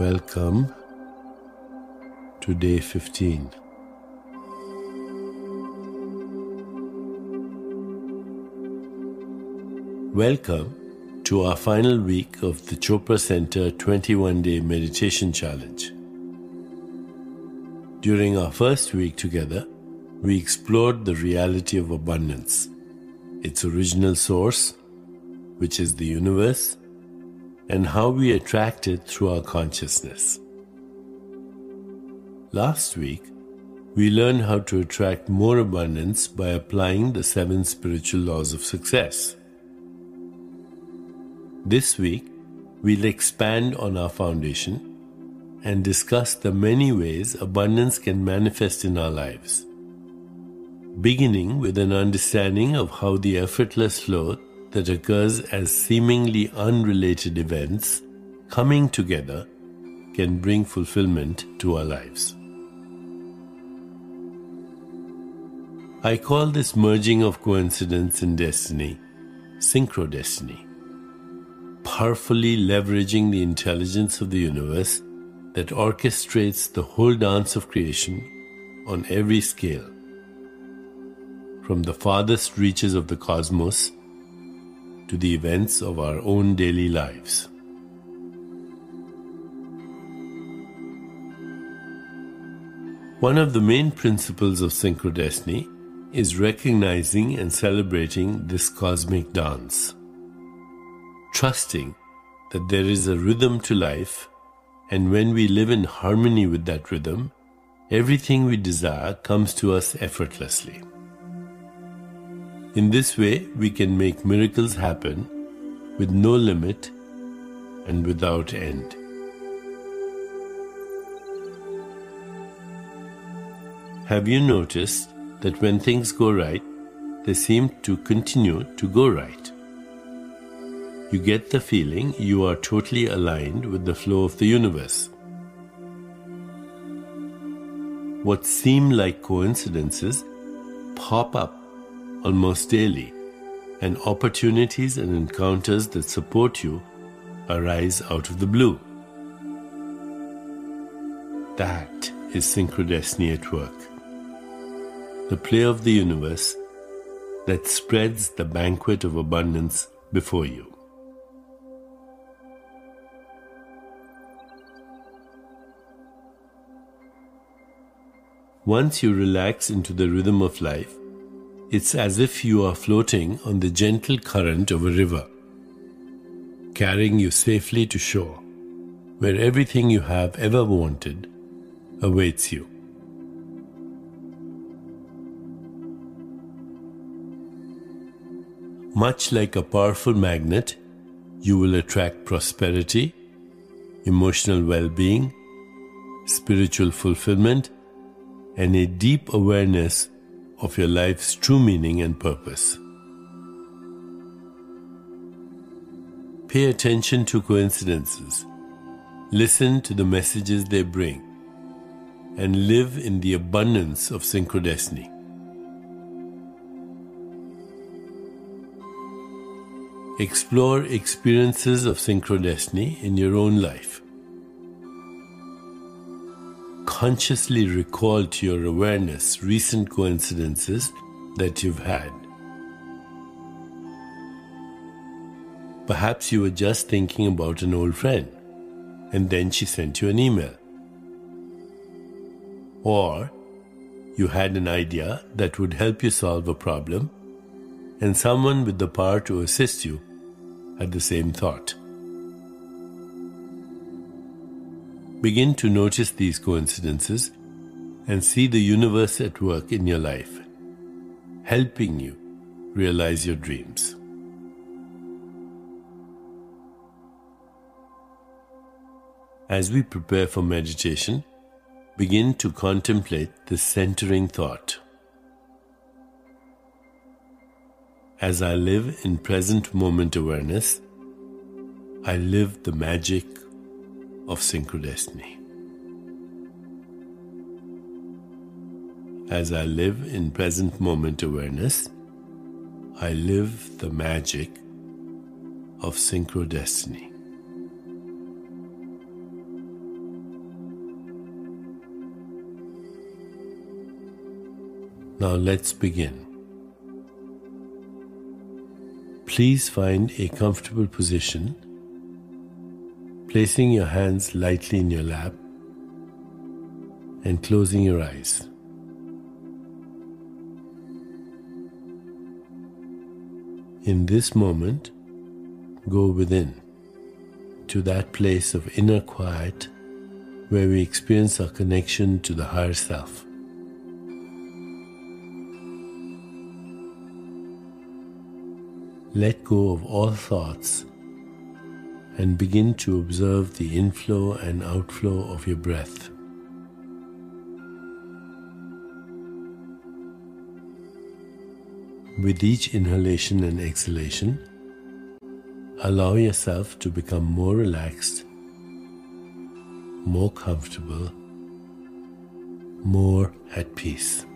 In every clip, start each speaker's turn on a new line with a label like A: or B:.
A: Welcome to day 15. Welcome to our final week of the Chopra Center 21 day meditation challenge. During our first week together, we explored the reality of abundance, its original source, which is the universe, and how we attract it through our consciousness. Last week, we learned how to attract more abundance by applying the seven spiritual laws of success. This week, we'll expand on our foundation and discuss the many ways abundance can manifest in our lives. Beginning with an understanding of how the effortless flow that occurs as seemingly unrelated events coming together can bring fulfillment to our lives. I call this merging of coincidence and destiny synchrodestiny, powerfully leveraging the intelligence of the universe that orchestrates the whole dance of creation on every scale, from the farthest reaches of the cosmos to the events of our own daily lives. One of the main principles of synchrodestiny is recognizing and celebrating this cosmic dance, trusting that there is a rhythm to life, and when we live in harmony with that rhythm, everything we desire comes to us effortlessly. In this way, we can make miracles happen with no limit and without end. Have you noticed that when things go right, they seem to continue to go right? You get the feeling you are totally aligned with the flow of the universe. What seem like coincidences pop up almost daily, and opportunities and encounters that support you arise out of the blue. That is synchrodestiny at work. The play of the universe that spreads the banquet of abundance before you. Once you relax into the rhythm of life, it's as if you are floating on the gentle current of a river, carrying you safely to shore, where everything you have ever wanted awaits you. Much like a powerful magnet, you will attract prosperity, emotional well being, spiritual fulfillment, and a deep awareness of your life's true meaning and purpose. Pay attention to coincidences. Listen to the messages they bring and live in the abundance of synchrodestiny. Explore experiences of synchrodestiny in your own life consciously recall to your awareness recent coincidences that you've had. Perhaps you were just thinking about an old friend and then she sent you an email. Or you had an idea that would help you solve a problem and someone with the power to assist you had the same thought. Begin to notice these coincidences and see the universe at work in your life, helping you realize your dreams. As we prepare for meditation, begin to contemplate the centering thought. As I live in present moment awareness, I live the magic of Synchro Destiny. As I live in present moment awareness, I live the magic of Synchro Destiny. Now let's begin. Please find a comfortable position placing your hands lightly in your lap and closing your eyes. In this moment, go within to that place of inner quiet where we experience our connection to the higher self. Let go of all thoughts and begin to observe the inflow and outflow of your breath. With each inhalation and exhalation, allow yourself to become more relaxed, more comfortable, more at peace.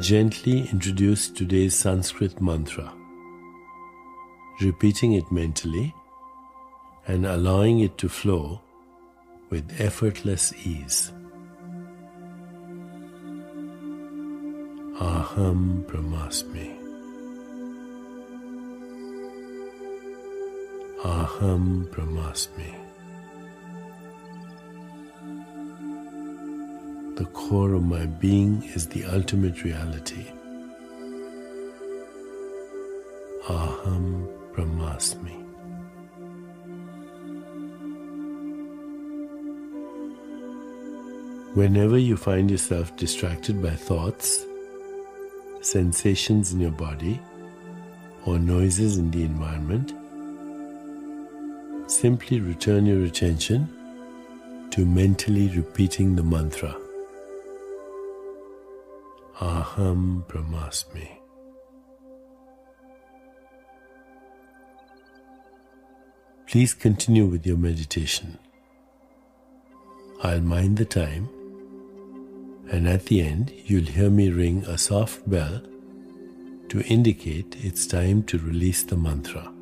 A: Gently introduce today's Sanskrit mantra, repeating it mentally and allowing it to flow with effortless ease. Aham Brahmasmi. Aham Brahmasmi. The core of my being is the ultimate reality. Aham Brahmasmi. Whenever you find yourself distracted by thoughts, sensations in your body, or noises in the environment, simply return your attention to mentally repeating the mantra Aham Brahmasmi. Please continue with your meditation. I'll mind the time and at the end you'll hear me ring a soft bell to indicate it's time to release the mantra.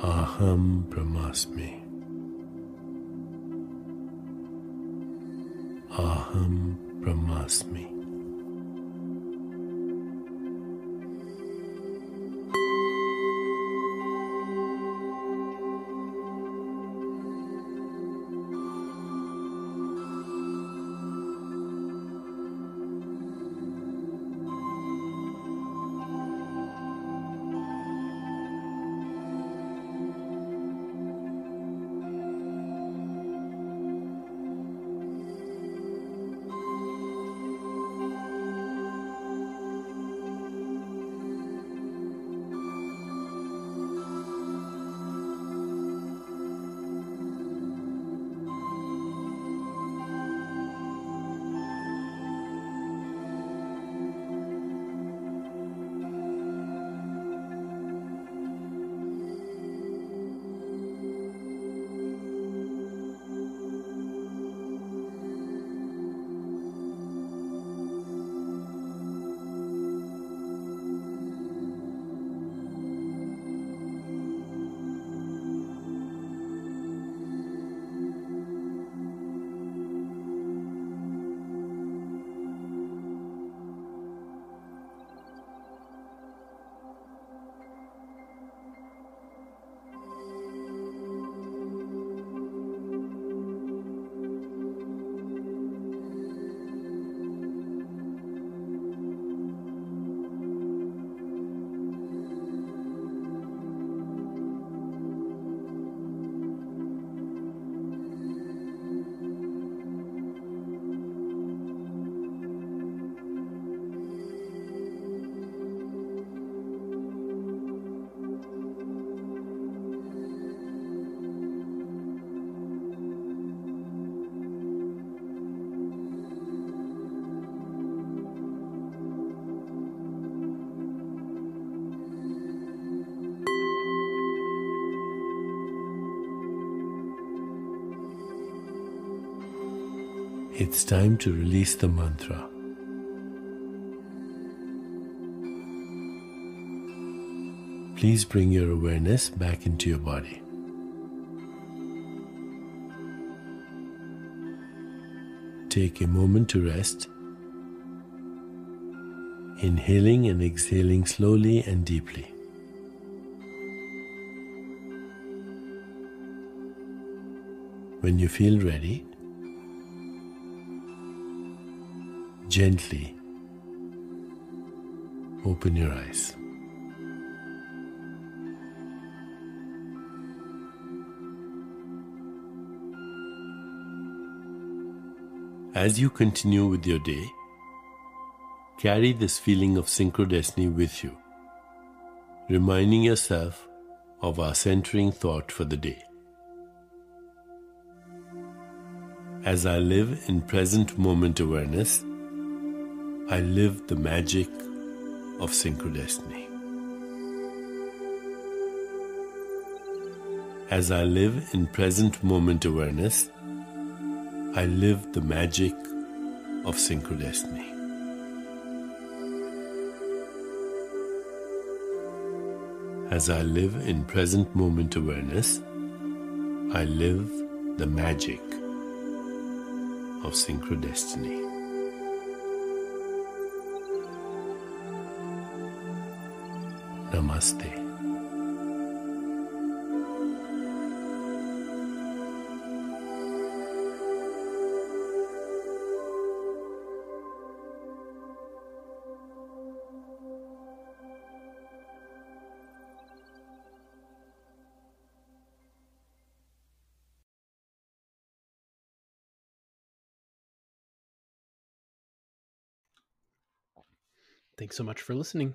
A: Aham Brahmasmi. Aham Brahmasmi. it's time to release the mantra. Please bring your awareness back into your body. Take a moment to rest, inhaling and exhaling slowly and deeply. When you feel ready, gently open your eyes. As you continue with your day, carry this feeling of synchrodestiny with you, reminding yourself of our centering thought for the day. As I live in present moment awareness, I live the magic of synchrodestiny. As I live in present moment awareness, I live the magic of synchrodestiny. As I live in present moment awareness, I live the magic of synchrodestiny. Namaste.
B: Thanks so much for listening.